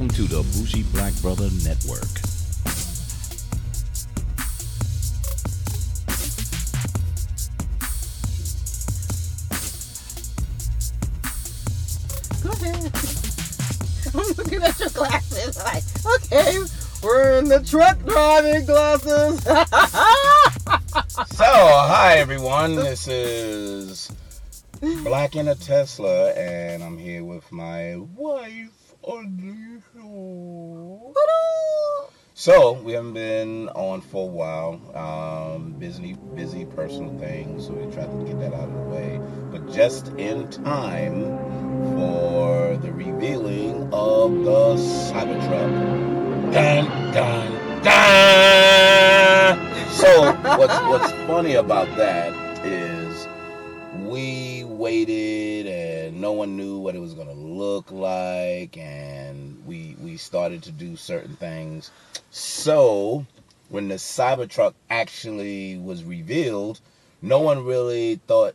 Welcome to the Bougie Black Brother Network. Go ahead. I'm looking at your glasses. Like, okay, we're in the truck driving glasses. So, hi everyone. This is Black in a Tesla, and I'm here with my wife, So, we haven't been on for a while. Um, busy, busy personal things, so we tried to get that out of the way. But just in time for the revealing of the Cybertruck. Dun, dun, dun! So, what's, what's funny about that is we waited and no one knew what it was going to look like and we we started to do certain things so when the cybertruck actually was revealed no one really thought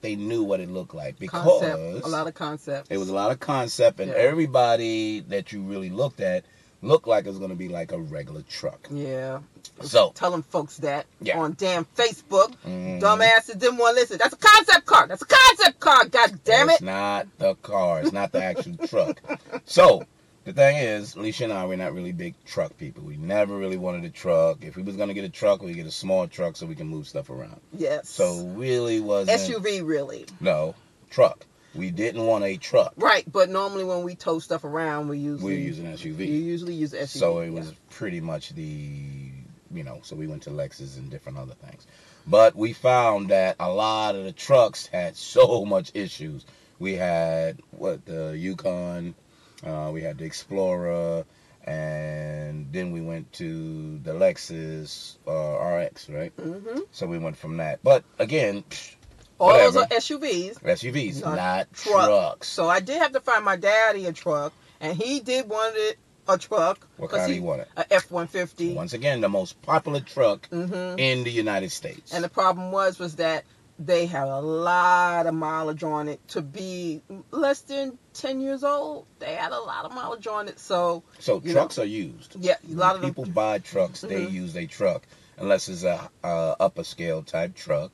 they knew what it looked like because concept, a lot of concepts. it was a lot of concept and Yeah. everybody that you really looked at looked like it was going to be like a regular truck Yeah. so Telling folks that Yeah. on damn Facebook. mhm. Dumbasses didn't want to listen. That's a concept car. That's a concept car. God damn it! It's not the car. It's not the actual truck. So the thing is, Alicia and I, we're not really big truck people. We never really wanted a truck. If we was gonna get a truck, we get a small truck so we can move stuff around. Yes. So really wasn't SUV really. no truck. We didn't want a truck. Right, but normally when we tow stuff around, we usually We were using SUV. You usually use SUV. So it yeah. was pretty much the, you know, so we went to Lexus and different other things. But we found that a lot of the trucks had so much issues. We had what the Yukon, uh, we had the Explorer, and then we went to the Lexus uh, RX, right? hmm So we went from that. But again, psh, All those are SUVs. SUVs, Not not, truck. trucks. So I did have to find my daddy a truck, and he did wanted a truck. What kind he, he wanted? A F one fifty. Once again, the most popular truck Mm-hmm. in the United States. And the problem was was that they had a lot of mileage on it to be less than ten years old. They had a lot of mileage on it, so So trucks are used. yeah, a lot of them. people buy trucks. They Mhm. use a truck unless it's a, a upper scale type truck,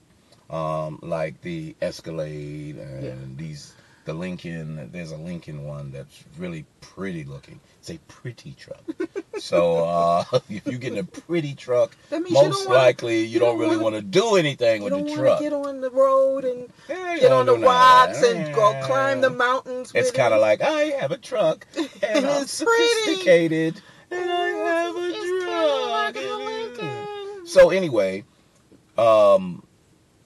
um, like the Escalade and Yeah. these. The Lincoln, there's a Lincoln one that's really pretty looking. It's a pretty truck. so uh, if you're getting a pretty truck, means you most wanna- likely you, you don't, don't really wanna- do anything You with don't the truck. get on the road and Yeah, get on the do none of rocks that. and go climb the mountains. It's kind of it. like I have a truck and And I'm it's pretty. sophisticated and I have a It's truck. like a So anyway, um,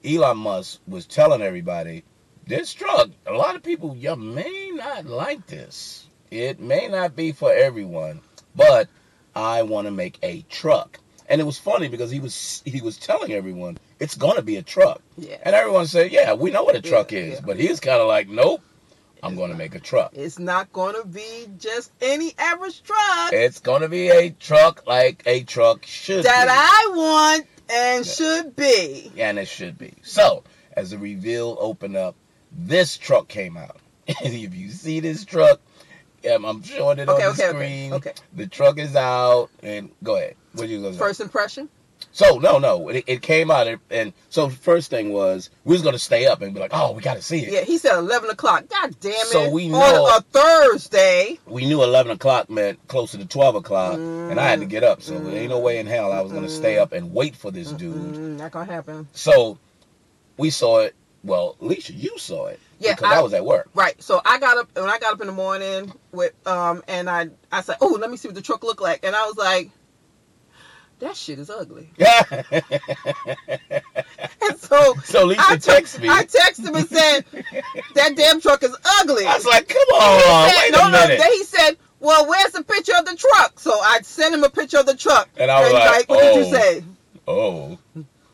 Elon Musk was telling everybody this truck. A lot of people you may not like this. It may not be for everyone, but I want to make a truck. And it was funny because he was he was telling everyone it's gonna be a truck, Yeah. and everyone said, "Yeah, we know what a truck Yeah, is," yeah. but he's kind of like, "Nope, I'm gonna not. make a truck." It's not going to be just any average truck It's gonna be a truck like a truck should that be. I want and Yeah. should be. and it should be. So, as the reveal opened up, this truck came out. And if you see this truck, um, I'm showing it Okay, on the okay, okay, screen. okay. The truck is out, and go ahead. What you gonna? First impression? So no, no, it, it came out, and, and so first thing was we was gonna stay up and be like, oh, we gotta see it. Yeah, he said 11 o'clock. God damn it. So we know- On a Thursday. We knew 11 o'clock meant closer to 12 o'clock, and I had to get up. So Mm. there ain't no way in hell I was gonna stay up and wait for this dude. Mm, not going to happen. So we saw it. Well, Alicia, you saw it. Yeah, because I, I- was at work. Right. So I got up when I got up in the morning with um and I I said, "Oh, let me see what the truck looked like." And I was like, "That shit is ugly." And so so Alicia I texted me. I texted him and said, "That damn truck is ugly." I was like, come on, said- wait no, a no. minute. Then he said, "Well, where's the picture of the truck?" So I sent him a picture of the truck. And I was like, "What did oh. you say?" oh,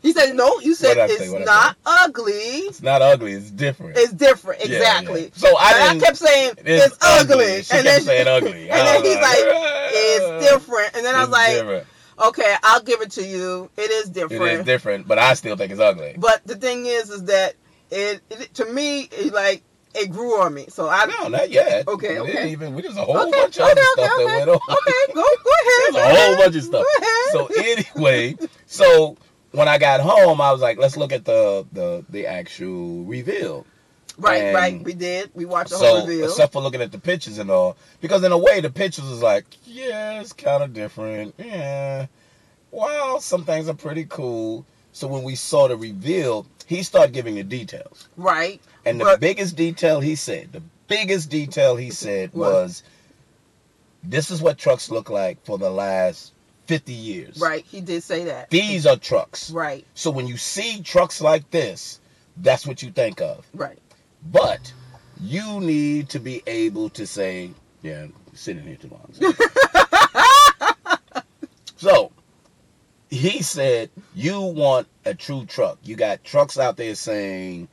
He said, "No, you said What'd I say? it's not ugly. it's not ugly. It's different. It's different." Exactly. yeah. So I. I kept saying it's it's, ugly, She and kept then saying ugly. and then he's like, "Uh, it's different. And then I was like, different. Okay, I'll give it to you. It is different. It is different, but I still think it's ugly. But the thing is, is that it, it to me, it, like it grew on me. So I No, not yet. Okay, We okay. didn't even. We just a whole okay, bunch of okay, other okay, stuff okay. that went on. Okay, go go ahead. There's a whole bunch of stuff. Go ahead. So anyway, so when I got home, I was like, let's look at the the the actual reveal. Right, and right. We did. We watched the whole So reveal. except for looking at the pictures and all, because in a way the pictures was like, yeah, it's kind of different. Yeah, wow, some things are pretty cool. So when we saw the reveal, he started giving the details, right. and the But- biggest detail he said, the biggest detail he said was, this is what trucks look like for the last 50 years. Right. He did say that. These are trucks. Right. So when you see trucks like this, that's what you think of. Right. But you need to be able to say, yeah, I'm sitting here too long. so he said, you want a true truck. You got trucks out there saying,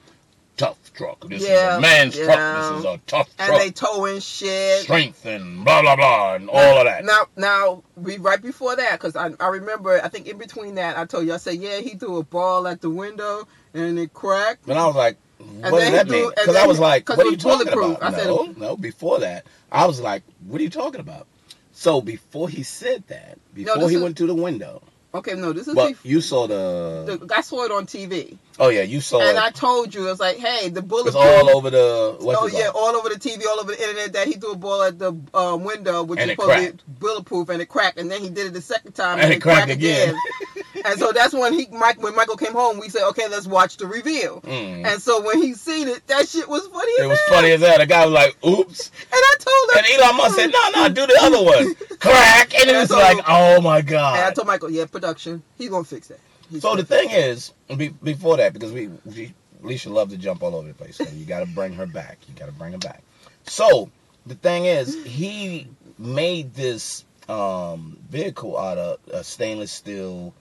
tough truck. This is a man's yeah. truck. This is a tough And truck. And they towing shit. Strength and blah, blah, blah, and all of that. Now, now, we right before that, because I, I remember, I think in between that, I told you, I said, yeah, he threw a ball at the window and it cracked. And I was like, what does that mean? Because I was like, what are you talking about? I said- no, no, before that. I was like, what are you talking about? So before he said that, before this he is- went to the window, Okay, no, this is but before. you saw the, The, I saw it on TV, oh yeah, you saw it. and it. I told you, it's like, hey, the It bulletproof. all over the, oh yeah, all over the TV, all over the internet that he threw a ball at the um, window, which And is supposed to be bulletproof, and it cracked, and then he did it the second time, And and, it cracked again. and so that's when he, Mike, when Michael came home, we said, okay, let's watch the reveal. Mm. And so when he seen it, that shit was funny. It as was funny as hell. The guy was like, oops. And I told him. And Elon Musk said, no, no, do the other one. Crack. And it was like, oh my god. And I told Michael, yeah, production, he's gonna fix that. He's So the thing is, be, before that, because we, we Alicia loves to jump all over the place, so you got to bring her back. You got to bring her back. So the thing is, he made this um, vehicle out of a stainless steel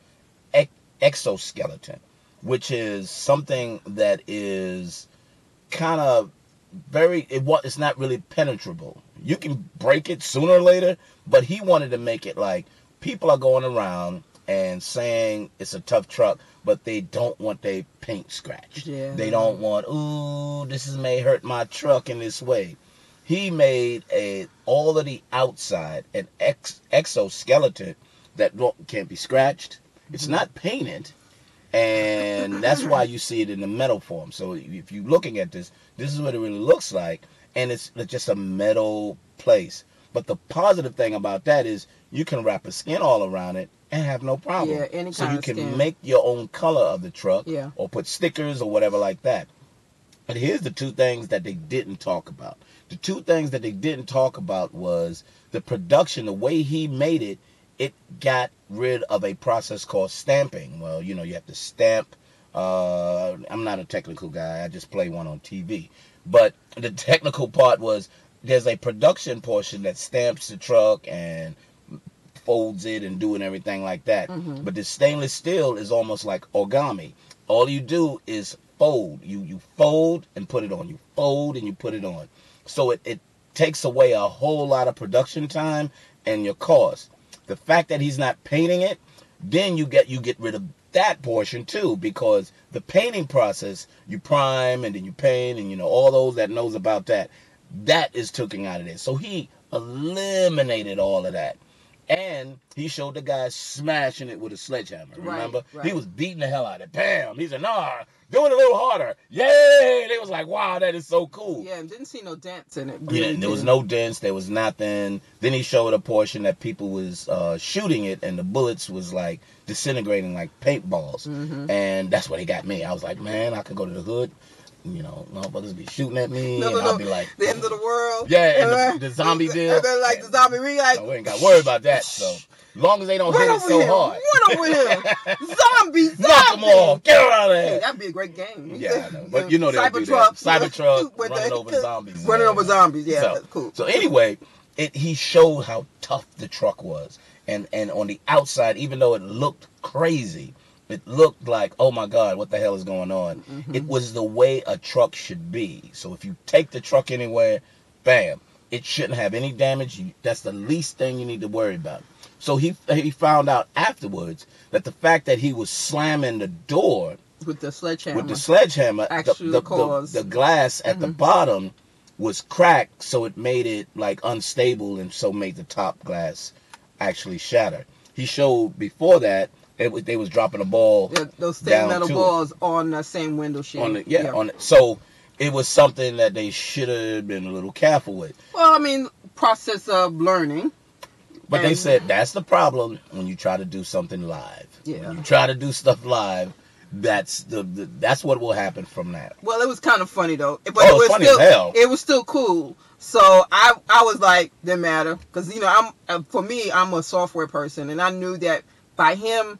exoskeleton, which is something that is kind of very it wa- it's not really penetrable. You can break it sooner or later, but he wanted to make it like people are going around and saying it's a tough truck, but they don't want their paint scratched. Yeah. They don't want, ooh, this is may hurt my truck in this way. He made a all of the outside an ex, exoskeleton that can't be scratched. It's not painted, and that's why you see it in the metal form. So if you're looking at this, this is what it really looks like, and it's just a metal place. But the positive thing about that is you can wrap a skin all around it and have no problem. Yeah, any so you of can skin. make your own color of the truck, Yeah. or put stickers or whatever like that. But here's the two things that they didn't talk about. The two things that they didn't talk about was the production, the way he made it, it got rid of a process called stamping. Well, you know, you have to stamp. Uh, I'm not a technical guy, I just play one on TV. But the technical part was there's a production portion that stamps the truck and folds it and doing everything like that. Mhm. But the stainless steel is almost like origami. All you do is fold. You you fold and put it on. You fold and you put it on. So it, it takes away a whole lot of production time and your cost. The fact that he's not painting it, then you get you get rid of that portion too because the painting process you prime and then you paint and you know all those that knows about that that is taken out of this so he eliminated all of that. And he showed the guy smashing it with a sledgehammer Right, remember? Right. he was beating the hell out of it. Bam! He said nah do it a little harder yay they was like wow that is so cool Yeah, and didn't see no dents in it. yeah, there was no dents. There was nothing. Then he showed a portion that people was uh, shooting it, and the bullets was like disintegrating like paintballs. Mhm. And that's what he got me. I was like, man, I could go to the hood. You know, motherfuckers be shooting at me, No, no, and I'll no. be like, The end of the world. Yeah, and the- the zombie deal. And like the zombie, we like. "Oh, we ain't got to worry about that. So long as they don't Run hit it so him. hard, Run over him. Zombie, zombie. knock them all, get out of Hey, there. that'd be a great game. Yeah, I know. But you know they'll do that. Cybertruck. With running over zombies. Running over zombies. Yeah, So- that's cool. So anyway, it he showed how tough the truck was, and and on the outside, even though it looked crazy, it looked like oh my god, what the hell is going on? Mm-hmm. It was the way a truck should be. So if you take the truck anywhere, bam, it shouldn't have any damage. That's the least thing you need to worry about. So he he found out afterwards that the fact that he was slamming the door with the sledgehammer. with the sledgehammer, Actually the, the, caused- the glass at the Mhm. bottom was cracked, so it made it like unstable, and so made the top glass actually shatter. He showed before that it was, they was dropping a ball Yeah, those thin metal to it. balls on the same window shade. on the yeah, on it. So it was something that they should have been a little careful with. Well, I mean, process of learning. But they said that's the problem when you try to do something live. Yeah. When you try to do stuff live, that's the, the that's what will happen from that. Well, it was kind of funny though. But Oh, it was funny still, as hell. It was still cool. So I I was like, didn't matter, because you know I'm uh, for me I'm a software person, and I knew that by him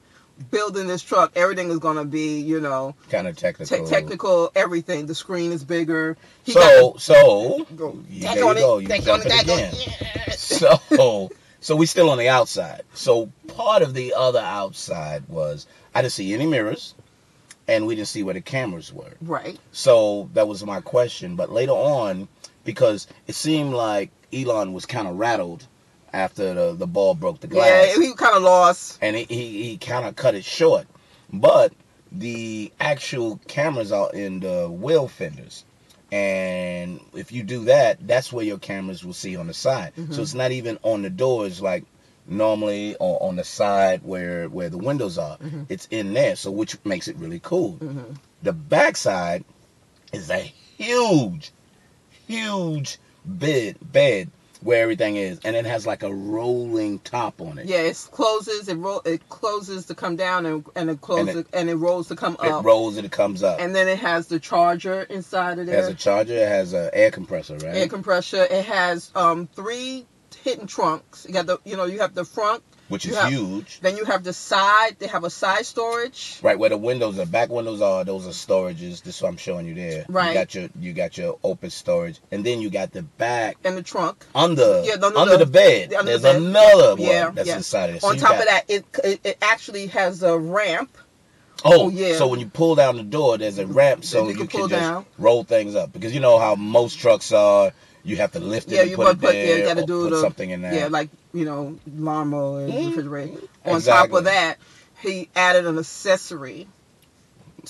building this truck, everything is gonna be you know Kind of technical. te- technical, everything. The screen is bigger. He So so got go, you- there you on go. it, You deck on jumping it, on again. so so we still on the outside. So part of the other outside was I didn't see any mirrors, and we didn't see where the cameras were. Right. So that was my question. But later on, because it seemed like Elon was kind of rattled after the, the ball broke the glass, Yeah, he kind of lost. and he, he, he kind of cut it short. But the actual cameras are in the wheel fenders. And if you do that, that's where your cameras will see on the side. Mhm. So it's not even on the doors like normally or on the side where where the windows are. Mhm. It's in there, so which makes it really cool. hmm The backside is a huge, huge bed bed where everything is, and it has like a rolling top on it. Yeah, it closes. It roll. It closes to come down, and and it closes it- and it rolls to come up. It rolls and it comes up. and then it has the charger inside of it has a charger. It has an air compressor, right? air compressor. It has um three hidden trunks. You got the you know you have the front, which you is have- huge. then you have the side. They have a side storage. Right where the windows, the back windows are, those are storages. This is what I'm showing you there. Right. You got your you got your open storage, and then you got the back And the trunk. under Yeah, under under the- the, bed. under There's the bed. another one Yeah, that's yeah. inside of it. So On top got- of that, it, it it actually has a ramp. Oh, Oh, yeah. So when you pull down the door, there's a ramp so you you, can can, just down. roll things up. Because you know how most trucks are, you have to lift it Yeah, and you put it put there, yeah, you gotta or do put the something in there. yeah, like you know lawnmower, Mhm. refrigerator. On top of that, he added an accessory,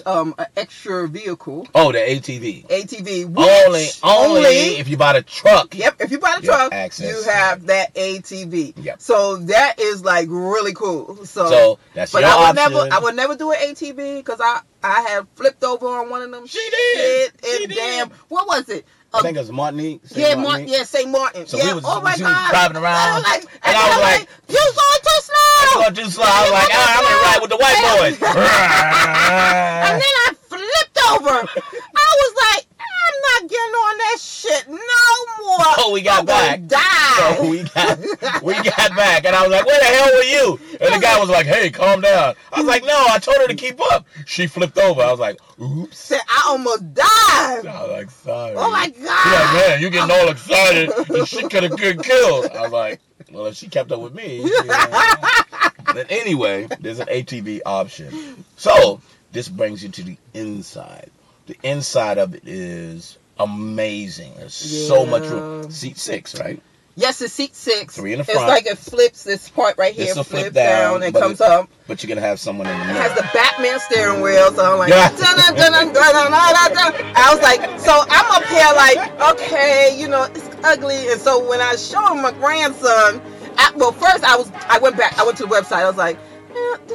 um, an extra vehicle, oh, the ATV. ATV. Only, only if you buy the truck. Yep, if you buy the truck, you to have that ATV. Yep. So that is like really cool. So, So that's but your I would option. never, I would never do an ATV because I, I had flipped over on one of them. She did. Shit, She did. damn, what was it? I A- think it was Martinique. Saint yeah, Mar- Martinique. yeah, St. Martin. So yeah. we was- oh my she was god, driving around, was like, and I was like, you going too slow. going too slow. I was like, ah, I'm gonna ride with the white boys. and then I flipped over. I was like, I'm not getting on that shit no more. Oh, we got I'm back. Die. So we got we got back, and I was like, "Where the hell were you?" And the guy was like, "Hey, calm down." I was like, "No, I told her to keep up." She flipped over. I was like, "Oops." Said I almost died. I was like, "Sorry." Oh my She's like, "Man, you getting all excited? and she could have get killed." I was like, "Well, if she kept up with me." yeah." But anyway, there's an ATV option. So this brings you to the inside. The inside of it is amazing. There's so much room. Seat six, right? Yes, it's seat six. Three in the front. It's like it flips this part right here, flips flip down, down, and comes it- up. But you're gonna have someone in the middle. It has the Batman steering wheel, so I'm like, dun, dun, dun, dun, dun, dun, dun, dun. I was like, so I'm up here like, okay, you know, it's ugly. And so when I showed my grandson, I, well, first I was, I went back, I went to the website. I was like, yeah,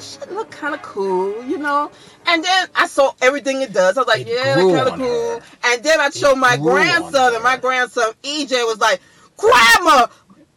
this shit look kind of cool, you know. And then I saw everything it does. I was like, It yeah, kind of cool. her. And then I showed my grew on grandson, and my grandson EJ was like, Grandma,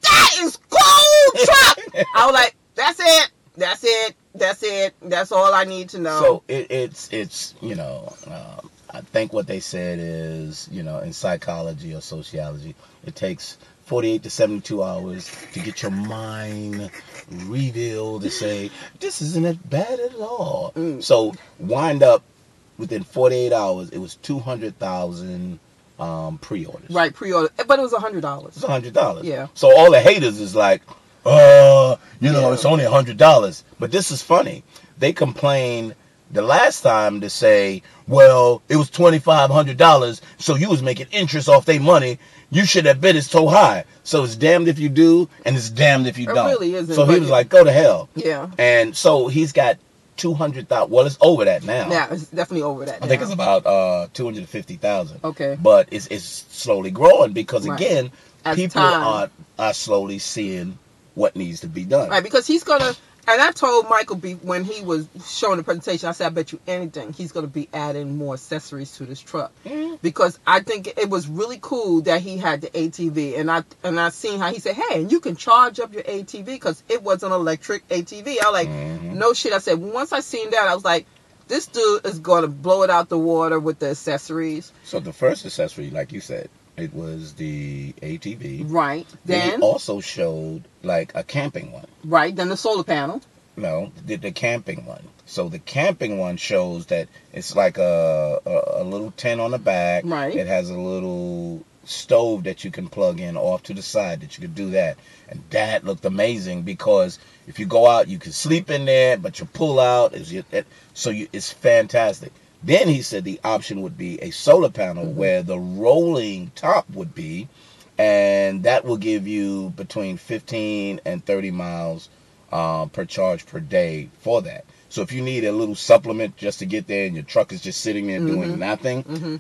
that is cool truck. I was like, that's it, that's it, that's it, that's all I need to know. So it, it's it's you know um, I think what they said is you know in psychology or sociology it takes 48 to 72 hours to get your mind revealed to say this isn't as bad at all. Mm. So wind up within 48 hours it was 200,000 um, pre-orders. Right, pre-order, but it was a hundred dollars. It's a hundred dollars. Yeah. So all the haters is like, uh, you know, Yeah. it's only a hundred dollars. But this is funny. They complained the last time to say, well, it was twenty five hundred dollars, so you was making interest off their money. You should have bid it so high. So it's damned if you do, and it's damned if you It don't. really isn't, So he was like, go to hell. Yeah, And so he's got two hundred thousand. Well, it's over that now. Yeah, it's definitely over that. Now. I think it's about uh two hundred fifty thousand. Okay. But it's it's slowly growing because Right. again, people time- are are slowly seeing what needs to be done. Right, because he's gonna. And I told Michael B when he was showing the presentation, I said, I bet you anything he's gonna be adding more accessories to this truck Mhm. because I think it was really cool that he had the ATV, and I and I seen how he said, hey, and you can charge up your ATV because it was an electric ATV. I was like, Mhm. no shit. I said once I seen that, I was like, this dude is gonna blow it out the water with the accessories, So the first accessory, like you said, it was the ATV. right? Then he also showed like a camping one. right, then the solar panel, No, the, the camping one. So the camping one shows that it's like a, a a little tent on the back. Right. It has a little stove that you can plug in off to the side that you could do that. And that looked amazing because if you go out, you can sleep in there, but you pull out. Is it, so you, it's fantastic. Then he said the option would be a solar panel Mm-hmm. where the rolling top would be, and that will give you between 15 and 30 miles uh, per charge per day for that. So if you need a little supplement just to get there and your truck is just sitting there doing Mhm. nothing, hmm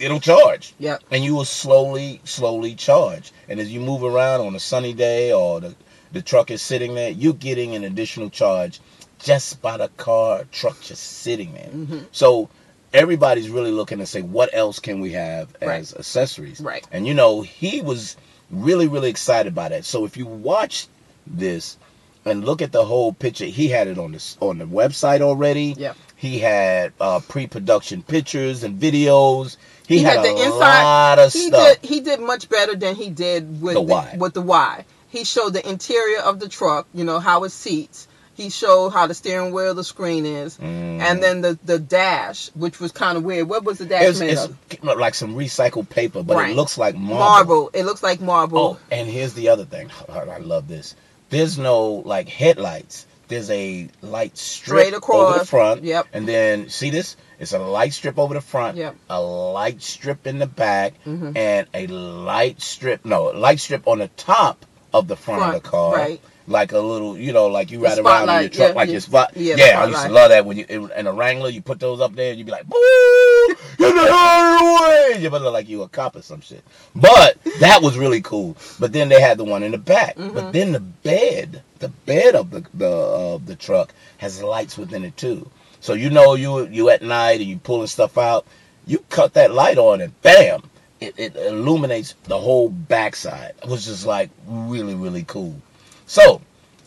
it'll charge. Yeah. And you will slowly, slowly charge. And as you move around on a sunny day or the, the truck is sitting there, you're getting an additional charge just by the car truck just sitting there. hmm So everybody's really looking to say, what else can we have as Right. accessories? Right. And you know, he was really, really excited by that. So if you watch this and look at the whole picture, he had it on the on the website already. Yep. He had uh, pre-production pictures and videos. He, He had, had a the inside- lot of he stuff. did he did much better than he did with The Y. with the Y. He showed the interior of the truck, you know how it seats. He showed how the steering wheel, the screen is, Mm. and then the the dash, which was kind of weird. What was the dash it's, made it's of? like some recycled paper, but Right. it looks like marble. Marble. It looks like marble. Oh, and here's the other thing. I love this. There's no like headlights. There's a light strip Straight across. over the front. Yep. And then see this? It's a light strip over the front. Yep. A light strip in the back, Mhm. and a light strip. No, light strip on the top of the front, Front, of the car. right. Like a little, you know, like you The ride around in your truck yeah, like yeah. your spot. Yeah, Yeah, I used to love that when you in, in a Wrangler, you put those up there and you'd be like, "Boo! Get the hell out the way!" You better look like you a cop or some shit. But that was really cool. But then they had the one in the back. Mm-hmm. But then the bed, the bed of the the uh, the truck has lights within it too. So you know you you at night and you pulling stuff out, you cut that light on and bam, it, it illuminates the whole backside. It was just like really really cool. So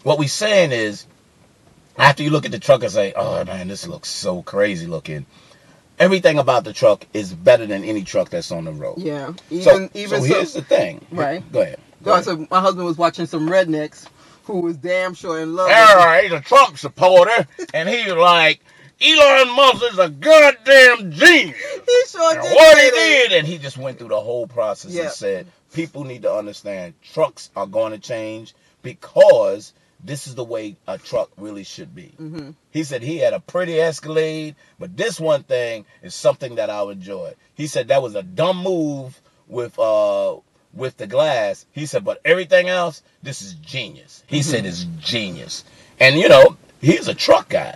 what we saying is, after you look at the truck and say, "Oh man, this looks so crazy looking," everything about the truck is better than any truck that's on the road. yeah. Even So, even so so. here's the thing. Right. Go ahead. Go so ahead. said my husband was watching some rednecks who was damn sure in love. All he's a Trump supporter, and he's like, Elon Musk is a goddamn genius. He sure And did. what he did, and he just went through the whole process Yeah. and said, people need to understand trucks are going to change because this is the way a truck really should be. Mhm. He said he had a pretty Escalade, but this one thing is something that I'll enjoy. He said that was a dumb move with uh with the glass. He said, but everything else, this is genius. He said it's genius. And you know, he's a truck guy.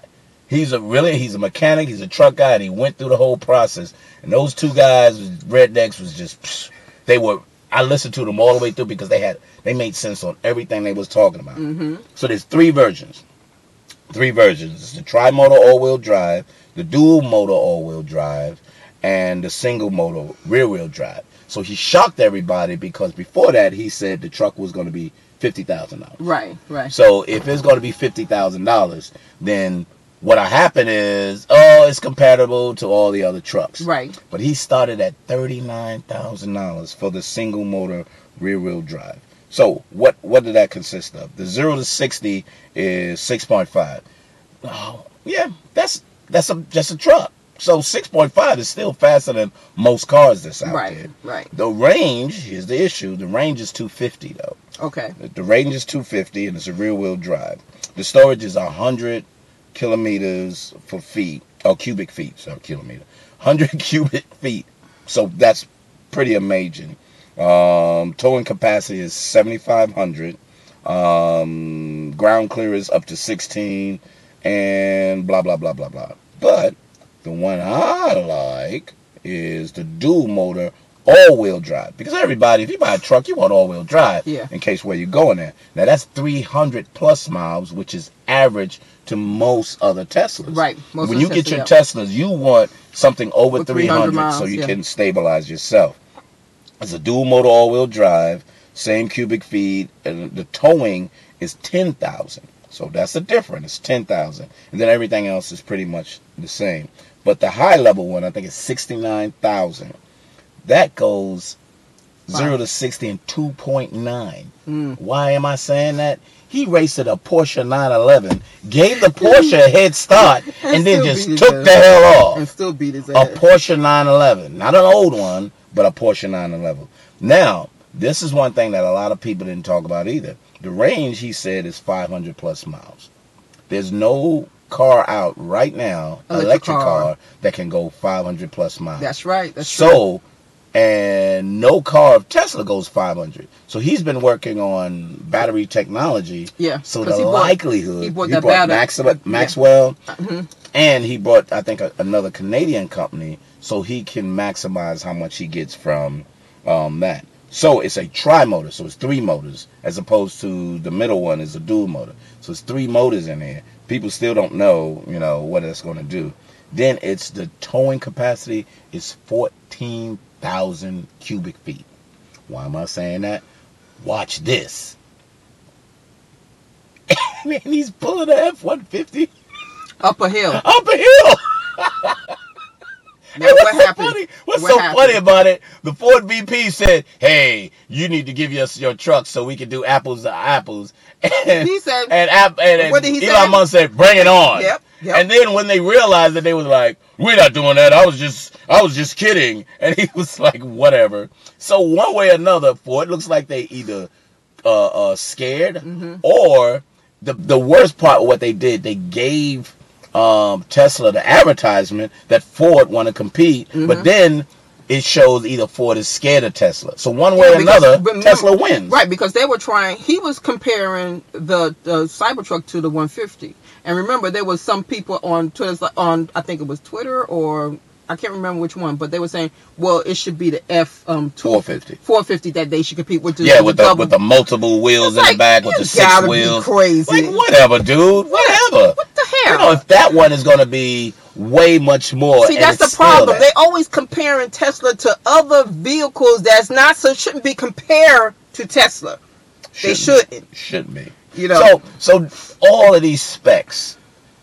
He's a really he's a mechanic, he's a truck guy, and he went through the whole process. And those two guys, rednecks, was just they were I listened to them all the way through because they had they made sense on everything they was talking about. Mhm. So there's three versions. Three versions. It's the tri-motor all-wheel drive, the dual motor all-wheel drive, and the single motor rear-wheel drive. So he shocked everybody because before that he said the truck was going to be fifty thousand dollars. Right. Right. So if it's going to be fifty thousand dollars, then what'll happen is, oh, it's compatible to all the other trucks. Right. But he started at thirty-nine thousand dollars for the single motor rear-wheel drive. So what what did that consist of? The zero to sixty is six point five. Oh, yeah, that's that's a just a truck. So six point five is still faster than most cars that's out Right. there. Right. The range is the issue. The range is two fifty though. Okay. The- The range is 250 and it's a rear wheel drive. The storage is 100 kilometers for feet, or cubic feet, so kilometer. 100 cubic feet. So that's pretty amazing. Um, towing capacity is 7,500. Um, ground clearance up to 16. and blah blah blah blah blah. But the one I like is the dual motor all-wheel drive because everybody, if you buy a truck, you want all-wheel drive Yeah. in case where you're going at. Now that's 300 plus miles, which is average to most other Teslas. Right. Most when you the get your yeah. Teslas, you want something over 300, 300 miles, so you yeah. can stabilize yourself. It's a dual motor all-wheel drive, same cubic feet, and the towing is 10,000. So that's the difference. It's 10,000. And then everything else is pretty much the same. But the high level one, I think it's 69,000. That goes 0 to 60 in 2.9. Mm. Why am I saying that? He raced a Porsche 911, gave the Porsche a head start, And and then just took ass. the hell off and still beat his a. Porsche 911, not an old one, but a Porsche 911. Now, this is one thing that a lot of people didn't talk about either. The range, he said, is 500 plus miles. There's no car out right now, Electric electric, car. car. that can go 500 plus miles. That's right. That's true. And no car of Tesla goes 500. So he's been working on battery technology. Yeah. So the he bought- likelihood he bought he battery. Yeah. Maxwell Mhm. and he bought I think a, another Canadian company so he can maximize how much he gets from um, that. So it's a tri motor, so it's three motors as opposed to the middle one is a dual motor. So it's three motors in there. People still don't know, you know, what it's going to do. Then it's the towing capacity is 14,000 cubic feet. Why am I saying that? Watch this. Man, he's pulling a F 150 Up a hill. up a hill. Now, And what what's so happened? funny? What's What so happened? funny about it? The Ford VP said, "Hey, you need to give us your truck so we can do apples to apples." And He said- and, and, and What did he Elon say? Musk said, "Bring it on." Yep, yep. And then when they realized that they was like, "We're not doing that. I was just, I was just kidding," and he was like, "Whatever." So one way or another, Ford looks like they either uh, uh, scared Mm-hmm. or the the worst part of what they did, they gave um, Tesla the advertisement that Ford want to compete, Mm-hmm. but then it shows either Ford is scared of Tesla. So one way Yeah, or another, remember- Tesla wins. Right, because they were trying. He was comparing the, the Cybertruck to the 150, and remember there was some people on Twitter, on I think it was Twitter or I can't remember which one, but they were saying, well, it should be the F um 450. 450 that they should compete with. The, Yeah, with the double- with the multiple wheels in the back, with the six wheels. crazy. Like whatever, dude. Whatever. What the hell? You know, if that one is going to be way much more. See, that's the problem. that. They always comparing Tesla to other vehicles that's not so shouldn't be compared to Tesla. They shouldn't. Shouldn't be. You know. So, so all of these specs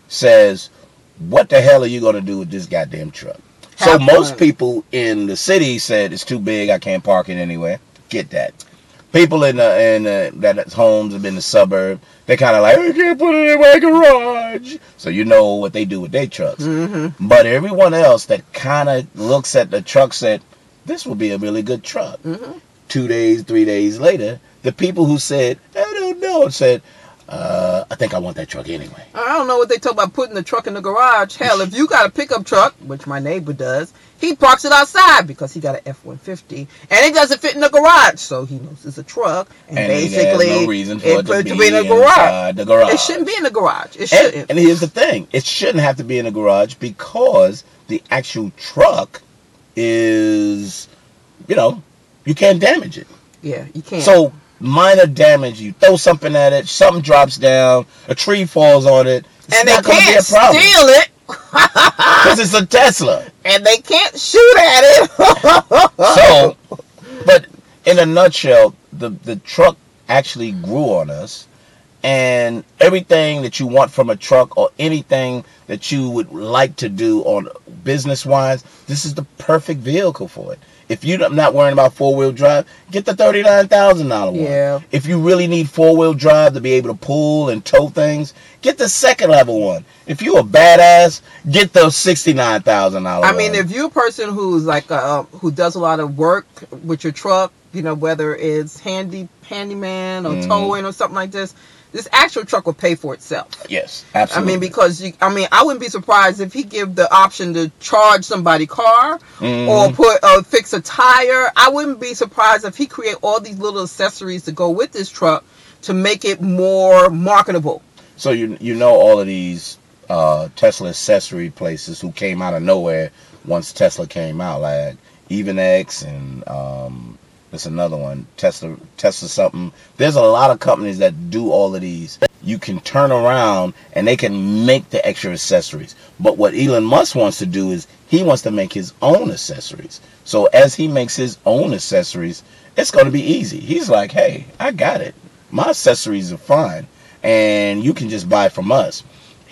says, what the hell are you going to do with this goddamn truck? So Have most people in the city said it's too big. I can't park it anywhere. Get that. People in the in the, that homes have been the suburb. They kind of like I can't put it in my garage. So you know what they do with their trucks. Mm-hmm. But everyone else that kind of looks at the truck said, this will be a really good truck. Mm-hmm. Two days, three days later, the people who said, don't know, said, uh, I think I want that truck anyway. I don't know what they talk about putting the truck in the garage. Hell, if you got a pickup truck, which my neighbor does, he parks it outside because he got an F one fifty, and it doesn't fit in the garage, so he knows it's a truck. And, And basically, no reason for it, to put be, in the garage. the garage. It shouldn't be in the garage. It And, shouldn't. and here's the thing: it shouldn't have to be in the garage because the actual truck is, you know, you can't damage it. yeah, you can't. So minor damage, you throw something at it, something drops down, a tree falls on it. It's and they not be a can't problem steal it, because it's a Tesla. and they can't shoot at it. So, but in a nutshell, the the truck actually grew on us, and everything that you want from a truck or anything that you would like to do on business wise, this is the perfect vehicle for it. If you're not worrying about four wheel drive, get the thirty nine thousand dollar one. Yeah. If you really need four wheel drive to be able to pull and tow things, get the second level one. If you a badass, get the sixty nine thousand dollar. One. I mean, if you're a person who's like uh, who does a lot of work with your truck, you know, whether it's handy handyman or Mhm. towing or something like this, this actual truck will pay for itself. yes, absolutely. I mean, because you, I mean, I wouldn't be surprised if he give the option to charge somebody car Mhm. or put uh, fix a tire. I wouldn't be surprised if he create all these little accessories to go with this truck to make it more marketable. So you you know all of these uh, Tesla accessory places who came out of nowhere once Tesla came out, like EVANNEX and um, there's another one, Tesla Tesla something. There's a lot of companies that do all of these. You can turn around and they can make the extra accessories. But what Elon Musk wants to do is he wants to make his own accessories. So as he makes his own accessories, it's going to be easy. He's like, hey, I got it. My accessories are fine. And you can just buy from us.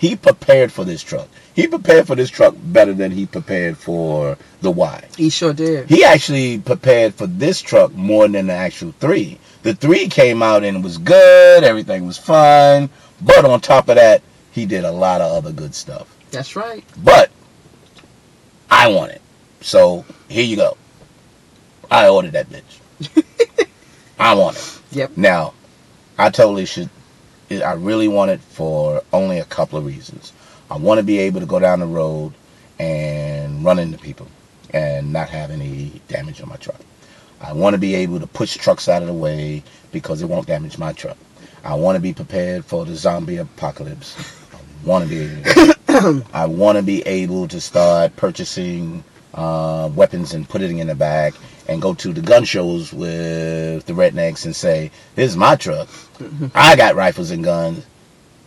He prepared for this truck. He prepared for this truck better than he prepared for the Y. He sure did. He actually prepared for this truck more than the actual three. The three came out and it was good, everything was fine. But on top of that, he did a lot of other good stuff. That's right. But I want it. So here you go. I ordered that bitch. I want it. Yep. Now, I totally should. I really want it for only a couple of reasons. I want to be able to go down the road and run into people and not have any damage on my truck. I want to be able to push trucks out of the way because it won't damage my truck. I want to be prepared for the zombie apocalypse. I want to be. I want to be able to start purchasing uh, weapons and putting it in the bag and go to the gun shows with the rednecks and say, "This is my truck. I got rifles and guns.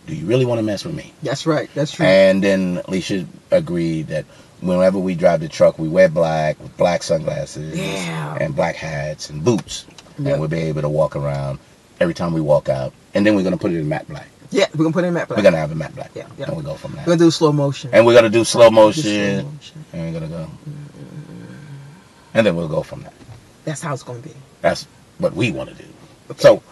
Do you really want to mess with me?" That's right. That's true. And then Alicia agreed that whenever we drive the truck, we wear black with black sunglasses Yeah. and black hats and boots, Yep. and we'll be able to walk around every time we walk out. And then we're gonna put it in matte black. Yeah, we're gonna put in in that We're gonna have a matte black, Yeah, yeah. and we'll go from there. We're gonna do slow motion. And we're gonna do slow Do motion, slow motion. and we're gonna go, and then we'll go from there. That's how it's gonna be. That's what we want to do. So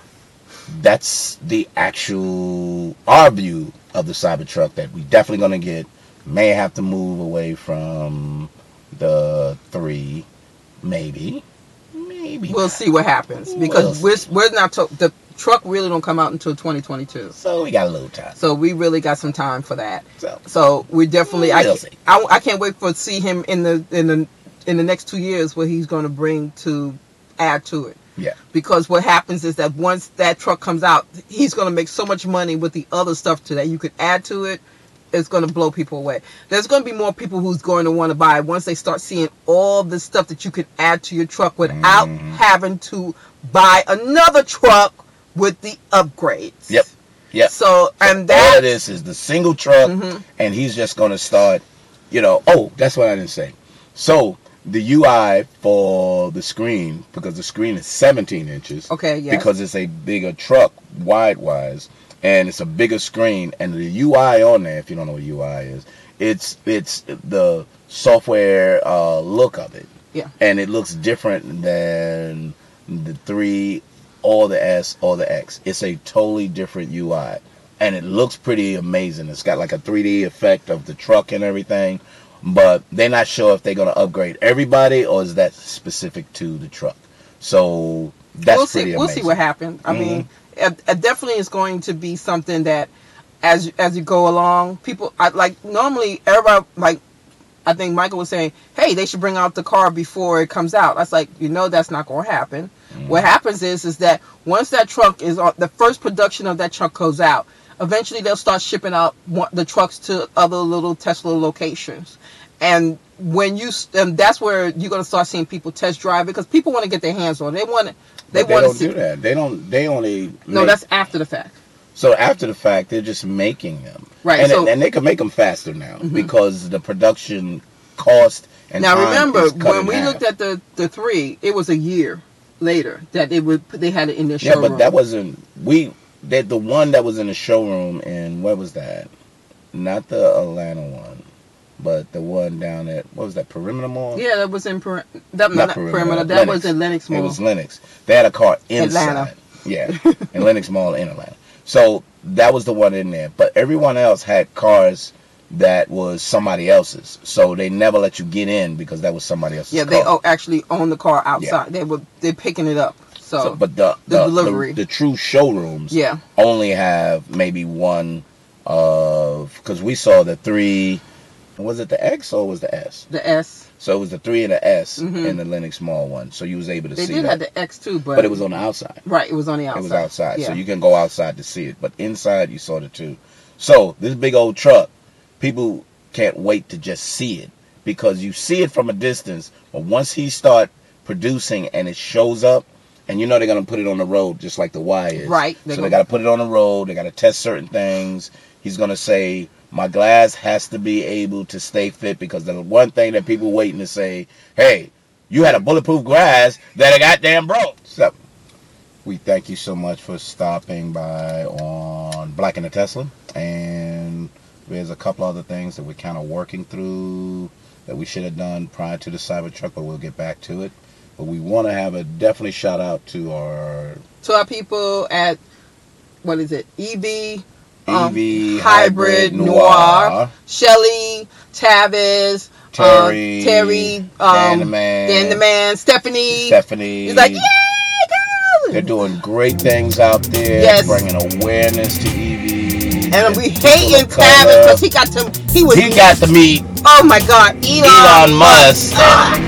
that's the actual our view of the Cybertruck that we definitely gonna get. May have to move away from the three, maybe, maybe. We'll not. see what happens because We'll we're we're not to, the truck really don't come out until 2022. So we got a little time. So we really got some time for that. So So we definitely I, We'll see. I, I can't wait for see him in the in the in the next two years what he's going to bring to add to it. Yeah. Because what happens is that once that truck comes out, he's going to make so much money with the other stuff to that you could add to it. It's going to blow people away. There's going to be more people who's going to want to buy once they start seeing all the stuff that you could add to your truck without Mhm. having to buy another truck with the upgrades. Yep. Yep. So and all that of this is the single truck, Mhm. and he's just gonna start. You know. Oh, that's what I didn't say. So the UI for the screen because the screen is 17 inches. Okay, yes. Because it's a bigger truck, wide wise, and it's a bigger screen, and the UI on there. If you don't know what UI is, it's it's the software uh, look of it. Yeah. And it looks different than the three or the S or the X. It's a totally different UI. And it looks pretty amazing. It's got like a 3D effect of the truck and everything. But they're not sure if they're going to upgrade everybody or is that specific to the truck. So that's we'll pretty see. We'll see what happens. I Mhm. mean, it, it definitely is going to be something that, as as you go along, people I, like normally everybody like. I think Michael was saying, "Hey, they should bring out the car before it comes out." I was like, "You know, that's not going to happen." Mm-hmm. What happens is, is that once that truck is on, the first production of that truck goes out, eventually they'll start shipping out the trucks to other little Tesla locations, and when you, and that's where you're going to start seeing people test drive it because people want to get their hands on. it. They want they they want to don't see. do that. They don't. They only. No, make- that's after the fact. So after the fact, they're just making them. Right, And, so- and they can make them faster now Mhm. because the production cost and now remember when we half. looked at the the three, it was a year later that they would they had it in the showroom. Yeah, but that wasn't we. That the one that was in the showroom and what was that? Not the Atlanta one, but the one down at what was that Perimeter Mall? yeah, that was in per, that Not not Perimeter, perimeter. That was in Lenox It was Lenox. They had a car inside. Atlanta. Yeah, in Lenox Mall in Atlanta. So that was the one in there. But everyone else had cars that was somebody else's. So they never let you get in because that was somebody else's yeah, they oh, actually own the car outside. Yeah. They were they picking it up. So, So, but the the the, delivery. the, the true showrooms yeah, only have maybe one of because we saw the three. Was it the X or was the S? the S. So it was the three and the S Mhm. in the Lenox Mall one. So you was able to They see did that, have the X too, but, but it was on the outside. right. It was on the outside. It was outside, Yeah. so you can go outside to see it. But inside, you saw the two. So this big old truck people can't wait to just see it because you see it from a distance, but once he start producing and it shows up, and you know they're gonna put it on the road just like the Y is. Right. So they got to put it on the road. They got to test certain things. He's gonna say my glass has to be able to stay fit because the one thing that people waiting to say, hey, you had a bulletproof glass that I goddamn broke. So we thank you so much for stopping by on Black and the Tesla, and there's a couple other things that we're kind of working through that we should have done prior to the Cybertruck, but we'll get back to it. But we want to have a definitely shout out to our to our people at what is it? EV um, Hybrid Noir, Shelly, Tavis, Terry, uh, Terry, um, Dan the Man, Dan the Man, Stephanie. Stephanie. He's like, yay, girl! They're doing great things out there, Yes. bringing awareness to EV. And we people hating. Tavis because he got to. He was. He got to meet Oh my God, Elon. Elon Musk. Ah,